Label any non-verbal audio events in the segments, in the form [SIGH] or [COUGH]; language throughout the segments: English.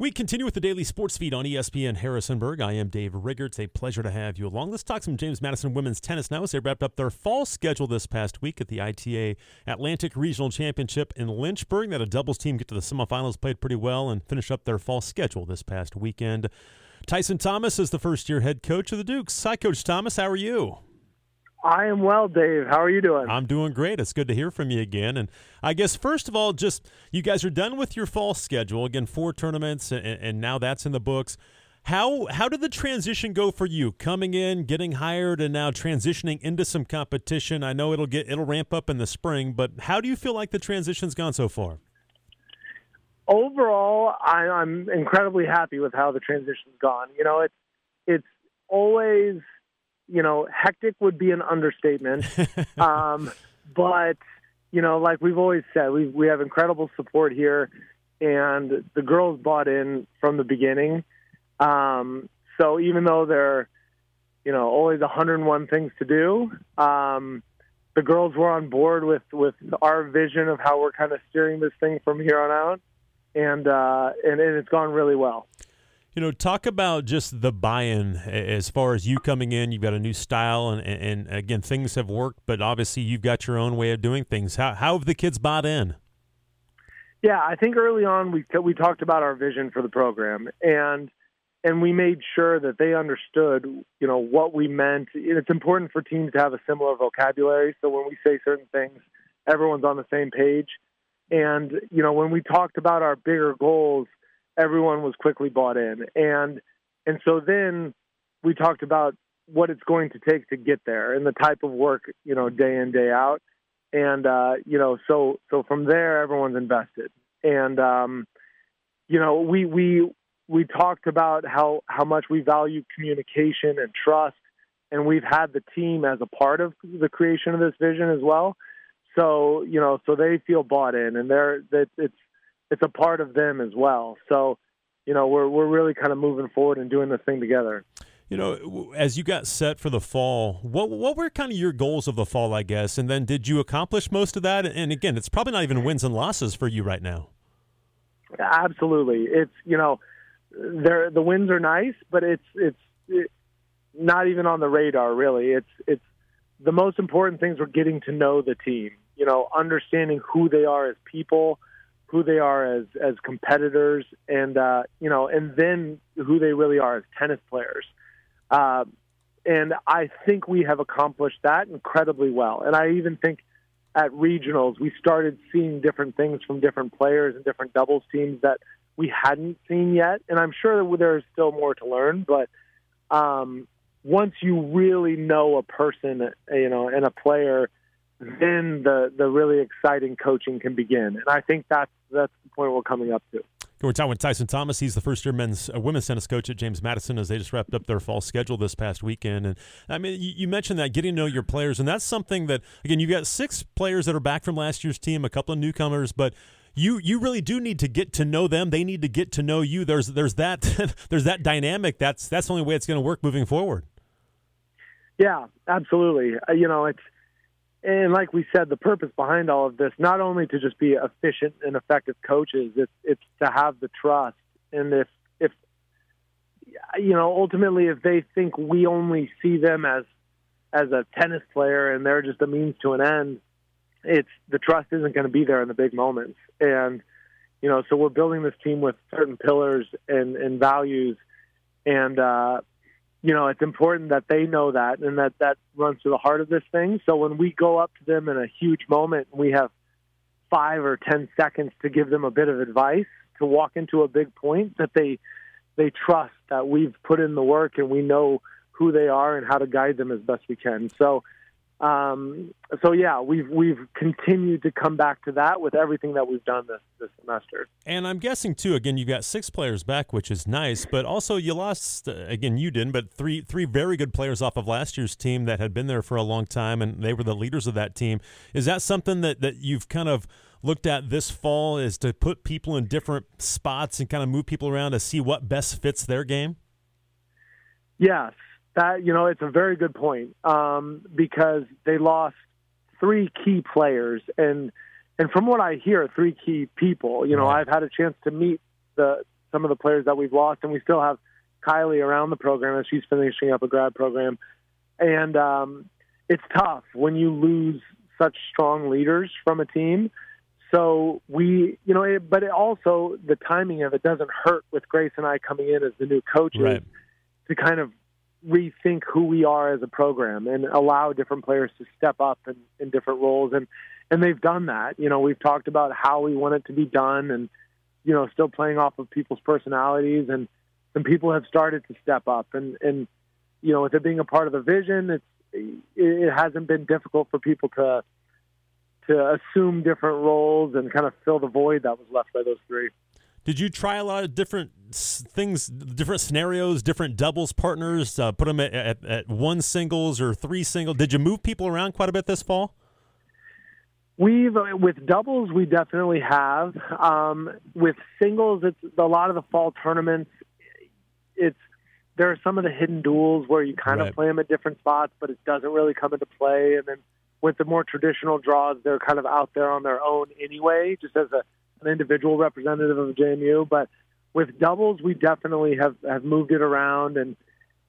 We continue with the daily sports feed on ESPN Harrisonburg. I am Dave Rigger. It's a pleasure to have you along. Let's talk some James Madison women's tennis now as they wrapped up their fall schedule this past week at the ITA Atlantic Regional Championship in Lynchburg. That a doubles team get to the semifinals, played pretty well, and finish up their fall schedule this past weekend. Tyson Thomas is the first year head coach of the Dukes. Hi, Coach Thomas. How are you? I am well, Dave. How are you doing? I'm doing great. It's good to hear from you again. And I guess first of all, just you guys are done with your fall schedule again, four tournaments, and, and now that's in the books. How how did the transition go for you? Coming in, getting hired, and now transitioning into some competition. I know it'll get it'll ramp up in the spring, but how do you feel like the transition's gone so far? Overall, I, I'm incredibly happy with how the transition's gone. You know, it's it's always you know, hectic would be an understatement. [LAUGHS] um, but you know, like we've always said, we we have incredible support here, and the girls bought in from the beginning. Um, so even though there are, you know, always 101 things to do, um, the girls were on board with with our vision of how we're kind of steering this thing from here on out, and uh, and, and it's gone really well. You know, talk about just the buy-in as far as you coming in. You've got a new style, and, and again, things have worked, but obviously you've got your own way of doing things. How how have the kids bought in? Yeah, I think early on we we talked about our vision for the program, and and we made sure that they understood, you know, what we meant. It's important for teams to have a similar vocabulary, so when we say certain things, everyone's on the same page. And you know, when we talked about our bigger goals everyone was quickly bought in. And and so then we talked about what it's going to take to get there and the type of work, you know, day in, day out. And uh, you know, so so from there everyone's invested. And um, you know, we we we talked about how how much we value communication and trust and we've had the team as a part of the creation of this vision as well. So, you know, so they feel bought in and they're that it's it's a part of them as well. So, you know, we're we're really kind of moving forward and doing this thing together. You know, as you got set for the fall, what what were kind of your goals of the fall, I guess, and then did you accomplish most of that? And again, it's probably not even wins and losses for you right now. Absolutely, it's you know, there the wins are nice, but it's it's it, not even on the radar really. It's it's the most important things we're getting to know the team. You know, understanding who they are as people, who they are as as competitors, and uh, you know, and then who they really are as tennis players. Uh, and I think we have accomplished that incredibly well. And I even think at regionals we started seeing different things from different players and different doubles teams that we hadn't seen yet. And I'm sure that there's still more to learn, but um, once you really know a person, you know, and a player then the the really exciting coaching can begin. And I think that's that's the point we're coming up to. We're talking with Tyson Thomas. He's the first year men's uh, women's tennis coach at James Madison as they just wrapped up their fall schedule this past weekend. And I mean, you, you, mentioned that getting to know your players, and that's something that again you've got six players that are back from last year's team, a couple of newcomers, but you you really do need to get to know them. They need to get to know you. There's there's that [LAUGHS] there's that dynamic. That's that's the only way it's going to work moving forward. Yeah, absolutely. Uh, you know, it's and like we said, the purpose behind all of this, not only to just be efficient and effective coaches, it's it's to have the trust. And if if you know, ultimately, if they think we only see them as as a tennis player and they're just a means to an end, it's the trust isn't going to be there in the big moments. And you know, so we're building this team with certain pillars and and values, and uh, you know, it's important that they know that and that that runs to the heart of this thing. So when we go up to them in a huge moment and we have five or ten seconds to give them a bit of advice to walk into a big point, that they they trust that we've put in the work and we know who they are and how to guide them as best we can. So um, so yeah, we've we've continued to come back to that with everything that we've done this this semester. And I'm guessing too. Again, you've got six players back, which is nice. But also, you lost uh, again. You didn't, but three three very good players off of last year's team that had been there for a long time, and they were the leaders of that team. Is that something that that you've kind of looked at this fall? Is to put people in different spots and kind of move people around to see what best fits their game? Yes, that you know, it's a very good point um, because they lost three key players, and and from what I hear, three key people. You know, I've had a chance to meet the some of the players that we've lost, and we still have Kylie around the program as she's finishing up a grad program, and um, it's tough when you lose such strong leaders from a team. So we, you know, it, but it also the timing of it doesn't hurt with Grace and I coming in as the new coaches Right. to kind of rethink who we are as a program and allow different players to step up in, in different roles and and they've done that. You know, we've talked about how we want it to be done and you know, still playing off of people's personalities and some people have started to step up and and you know, with it being a part of the vision, it's it, it hasn't been difficult for people to to assume different roles and kind of fill the void that was left by those three. Did you try a lot of different things, different scenarios, different doubles partners? Uh, put them at, at, at one singles or three singles. Did you move people around quite a bit this fall? We've with doubles, we definitely have. Um, with singles, it's a lot of the fall tournaments. It's there are some of the hidden duals where you kind Right. of play them at different spots, but it doesn't really come into play. And then with the more traditional draws, they're kind of out there on their own anyway, just as a, an individual representative of JMU. But with doubles, we definitely have have moved it around, and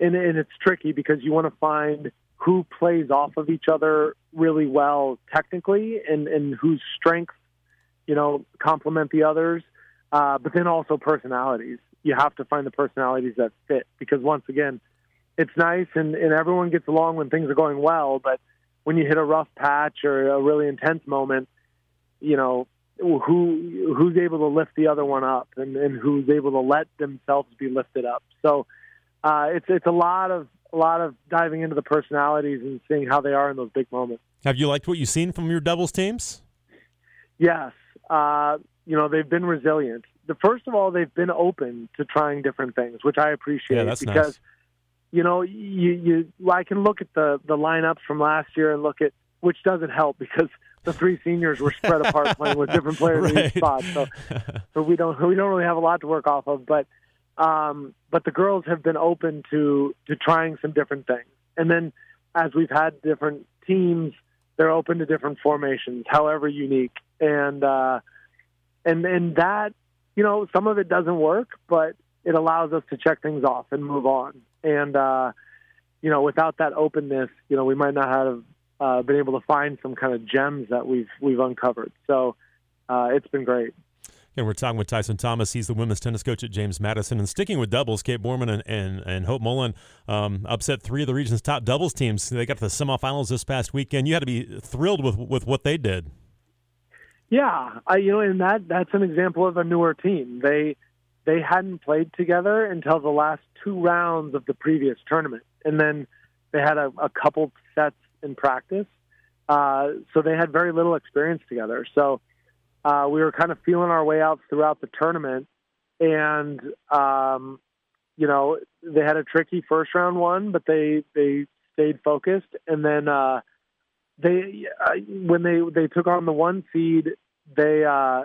and, and it's tricky because you want to find who plays off of each other really well technically and, and whose strengths, you know, complement the others, uh, but then also personalities. You have to find the personalities that fit because once again, it's nice and, and everyone gets along when things are going well, but when you hit a rough patch or a really intense moment, you know, who who's able to lift the other one up and, and who's able to let themselves be lifted up. So uh, it's it's a lot of a lot of diving into the personalities and seeing how they are in those big moments. Have you liked what you've seen from your doubles teams? Yes, uh, you know they've been resilient. The first of all, they've been open to trying different things, which I appreciate Yeah, that's because nice. you know you you I can look at the the lineups from last year and look at which doesn't help because the three seniors were spread apart [LAUGHS] playing with different players in each spot. So so we don't we don't really have a lot to work off of. But um, but the girls have been open to to trying some different things, and then as we've had different teams, they're open to different formations, however unique, and uh, and and that you know some of it doesn't work, but it allows us to check things off and move on. And uh, you know, without that openness, you know, we might not have uh, been able to find some kind of gems that we've we've uncovered. So uh, it's been great. And we're talking with Tyson Thomas. He's the women's tennis coach at James Madison. And sticking with doubles, Kate Borman and, and, and Hope Mullen um, upset three of the region's top doubles teams. They got to the semifinals this past weekend. You had to be thrilled with with what they did. Yeah, I you know, and that that's an example of a newer team. They they hadn't played together until the last two rounds of the previous tournament, and then they had a, a couple sets in practice. Uh, so they had very little experience together. So uh, we were kind of feeling our way out throughout the tournament, and um, you know they had a tricky first round one, but they they stayed focused, and then. Uh, they uh, when they they took on the one seed, they uh,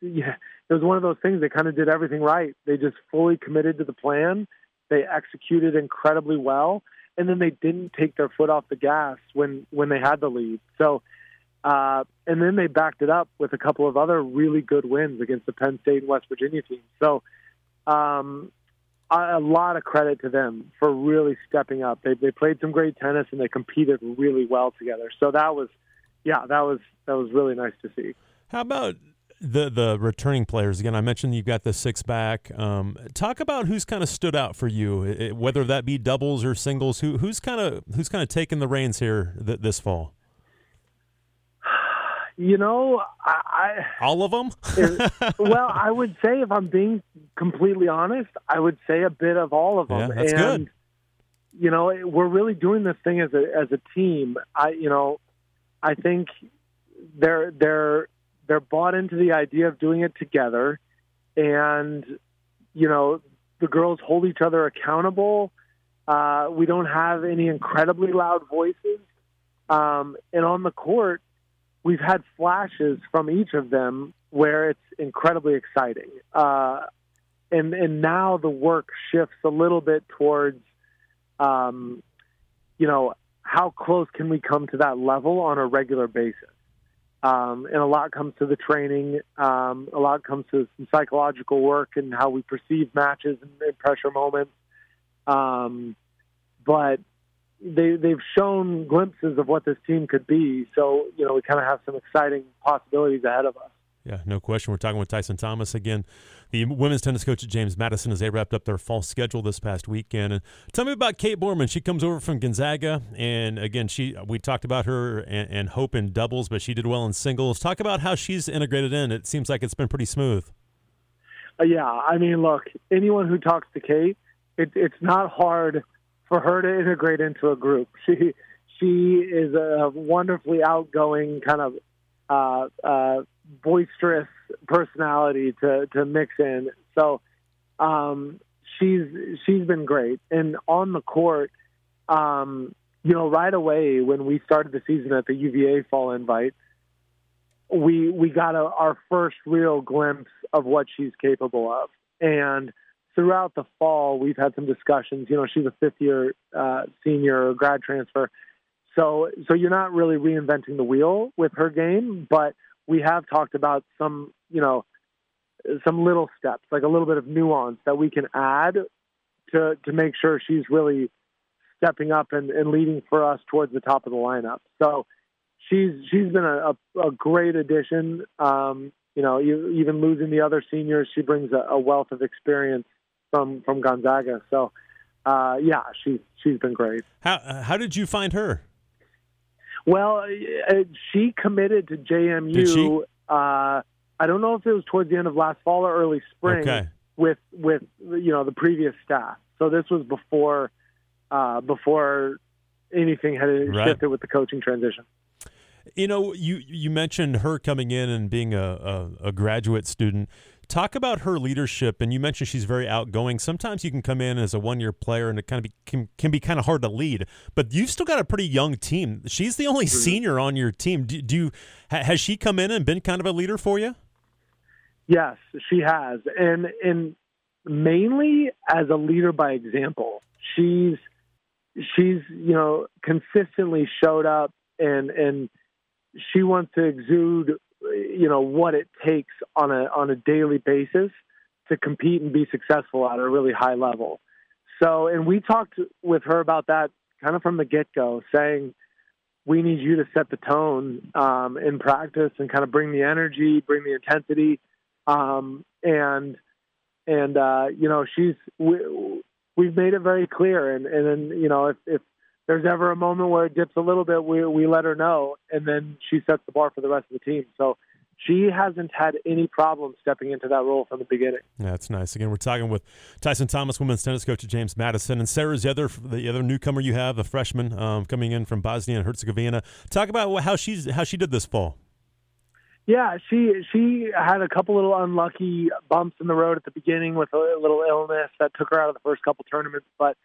yeah, it was one of those things. They kind of did everything right. They just fully committed to the plan. They executed incredibly well, and then they didn't take their foot off the gas when when they had the lead. So, uh, and then they backed it up with a couple of other really good wins against the Penn State and West Virginia teams. So, um, a lot of credit to them for really stepping up. They they played some great tennis and they competed really well together. So that was, yeah, that was that was really nice to see. How about the the returning players? Again, I mentioned you've got the six back. Um, talk about who's kind of stood out for you, i- i- whether that be doubles or singles. Who who's kind of who's kind of taking the reins here th- this fall? You know, I, All of them. I [LAUGHS] well, I would say if I'm being completely honest, I would say a bit of all of them. Yeah, that's and good. you know, we're really doing this thing as a as a team. I you know, I think they're they're they're bought into the idea of doing it together, and you know, the girls hold each other accountable. Uh, we don't have any incredibly loud voices, um, and on the court, we've had flashes from each of them where it's incredibly exciting. Uh, and and now the work shifts a little bit towards, um, you know, how close can we come to that level on a regular basis? Um, and a lot comes to the training. Um, a lot comes to some psychological work and how we perceive matches and, and pressure moments. Um, but they they've shown glimpses of what this team could be. So you know we kind of have some exciting possibilities ahead of us. Yeah, no question. We're talking with Tyson Thomas again, the women's tennis coach at James Madison, as they wrapped up their fall schedule this past weekend. And tell me about Kate Borman. She comes over from Gonzaga, and again, she we talked about her and, and Hope in doubles, but she did well in singles. Talk about how she's integrated in. It seems like it's been pretty smooth. Uh, yeah, I mean, look, anyone who talks to Kate, it, it's not hard for her to integrate into a group. [LAUGHS] She she is a wonderfully outgoing kind of uh, uh, boisterous personality to to mix in. So um, she's she's been great, and on the court, um, you know, right away when we started the season at the UVA Fall Invite, we we got a, our first real glimpse of what she's capable of, and throughout the fall we've had some discussions. You know, she's a fifth year uh, senior grad transfer. So, so you're not really reinventing the wheel with her game, but we have talked about some, you know, some little steps, like a little bit of nuance that we can add to to make sure she's really stepping up and, and leading for us towards the top of the lineup. So she's she's been a, a, a great addition. Um, you know, even losing the other seniors, she brings a, a wealth of experience from from Gonzaga. So, uh, yeah, she's she's been great. How how did you find her? Well, uh, she committed to JMU. Uh, I don't know if it was towards the end of last fall or early spring okay. with with you know the previous staff. So this was before uh, before anything had right. shifted with the coaching transition. You know, you you mentioned her coming in and being a, a, a graduate student. Talk about her leadership, and you mentioned she's very outgoing. Sometimes you can come in as a one-year player, and it kind of be, can, can be kind of hard to lead. But you've still got a pretty young team. She's the only mm-hmm. senior on your team. Do, do you, has she come in and been kind of a leader for you? Yes, she has, and and mainly as a leader by example. She's she's you know consistently showed up and and she wants to exude you know what it takes on a on a daily basis to compete and be successful at a really high level. So, and we talked with her about that kind of from the get go, saying we need you to set the tone um, in practice and kind of bring the energy, bring the intensity, um, and and uh, you know she's we, we've made it very clear, and and then you know if if there's ever a moment where it dips a little bit, we we let her know, and then she sets the bar for the rest of the team. So she hasn't had any problem stepping into that role from the beginning. Yeah, that's nice. Again, we're talking with Tyson Thomas, women's tennis coach at James Madison, and Sarah's the other the other newcomer you have, a freshman um, coming in from Bosnia and Herzegovina. Talk about how she's how she did this fall. Yeah, she she had a couple little unlucky bumps in the road at the beginning with a little illness that took her out of the first couple tournaments, but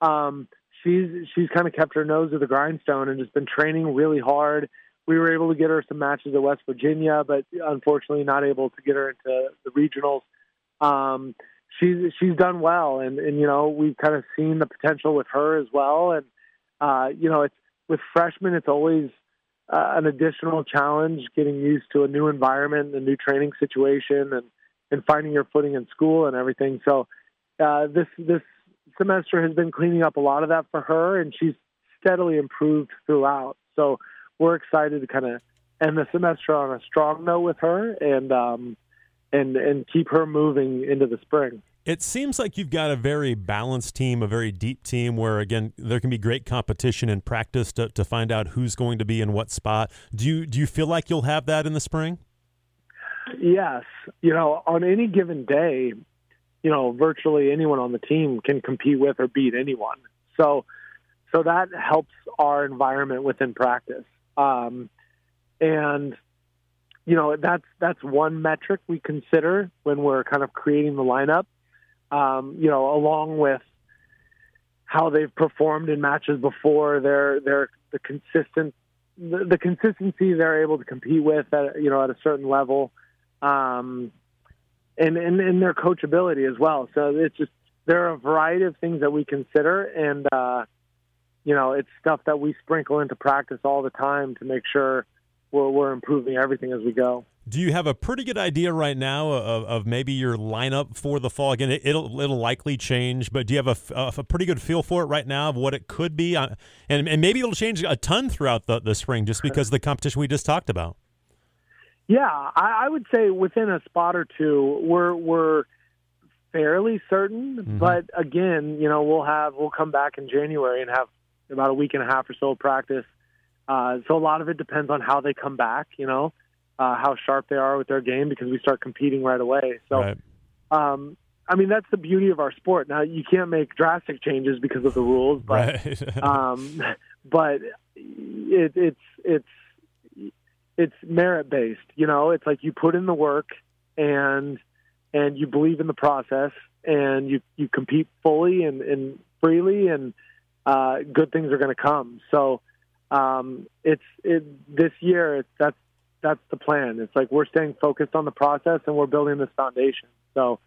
um, she's she's kind of kept her nose to the grindstone and just been training really hard. We were able to get her some matches at West Virginia, but unfortunately not able to get her into the regionals. Um, she's she's done well, and and you know we've kind of seen the potential with her as well. And uh, you know, it's with freshmen, it's always uh, an additional challenge getting used to a new environment, a new training situation, and and finding your footing in school and everything. So uh, this this semester has been cleaning up a lot of that for her, and she's steadily improved throughout. So we're excited to kind of end the semester on a strong note with her, and um, and and keep her moving into the spring. It seems like you've got a very balanced team, a very deep team where, again, there can be great competition in practice to, to find out who's going to be in what spot. Do you, do you feel like you'll have that in the spring? Yes. You know, on any given day, you know, virtually anyone on the team can compete with or beat anyone. So, so that helps our environment within practice. Um, and you know, that's that's one metric we consider when we're kind of creating the lineup. Um, you know, along with how they've performed in matches before, their their the consistent the, the consistency they're able to compete with at you know at a certain level. Um, and, and, and their coachability as well. So it's just there are a variety of things that we consider, and uh, you know, it's stuff that we sprinkle into practice all the time to make sure we're, we're improving everything as we go. Do you have a pretty good idea right now of, of maybe your lineup for the fall? Again, it, will it'll likely change, but do you have a, a, pretty good feel for it right now of what it could be? Uh, and and maybe it'll change a ton throughout the, the spring just because of the competition we just talked about. Yeah, I, I would say within a spot or two, we're we're fairly certain. Mm-hmm. But again, you know, we'll have we'll come back in January and have about a week and a half or so of practice. Uh, so a lot of it depends on how they come back. You know, uh, how sharp they are with their game because we start competing right away. So, right. um, I mean, that's the beauty of our sport. Now, you can't make drastic changes because of the rules, but right. [LAUGHS] um, but it, it's it's it's merit based. You know, it's like you put in the work and and you believe in the process and you you compete fully and, and freely and uh, good things are going to come. So um, it's it, this year. That's that's the plan. It's like we're staying focused on the process and we're building this foundation. So,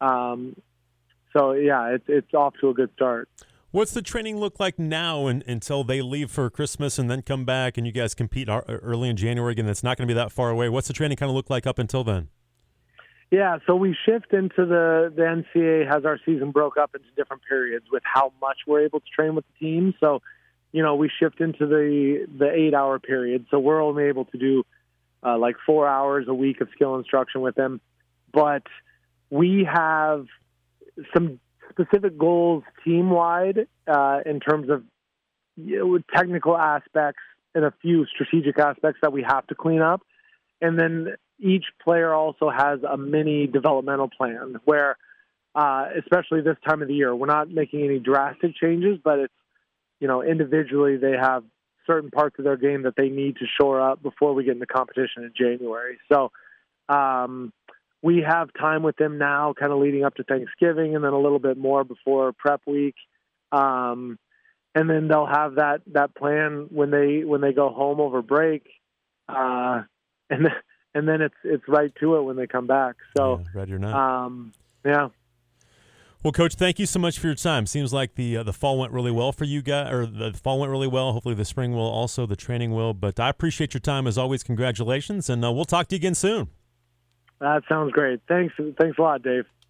um, so yeah, it's it's off to a good start. What's the training look like now and, until they leave for Christmas and then come back and you guys compete early in January again? That's not going to be that far away. What's the training kind of look like up until then? Yeah, so we shift into the the NCAA has our season broke up into different periods with how much we're able to train with the team. So, you know, we shift into the the eight hour period. So we're only able to do uh, like four hours a week of skill instruction with them. But we have some specific goals team wide uh, in terms of you know, technical aspects and a few strategic aspects that we have to clean up. And then each player also has a mini developmental plan where, uh, especially this time of the year, we're not making any drastic changes, but it's, you know, individually they have certain parts of their game that they need to shore up before we get into competition in January. So um, we have time with them now, kind of leading up to Thanksgiving, and then a little bit more before prep week. Um, and then they'll have that that plan when they when they go home over break, uh, [LAUGHS] and then, and then it's it's right to it when they come back. So yeah, ready or not, um, yeah. Well, Coach, thank you so much for your time. Seems like the uh, the fall went really well for you guys, or the fall went really well. Hopefully, the spring will also, the training will. But I appreciate your time as always. Congratulations, and uh, we'll talk to you again soon. That sounds great. Thanks. Thanks a lot, Dave.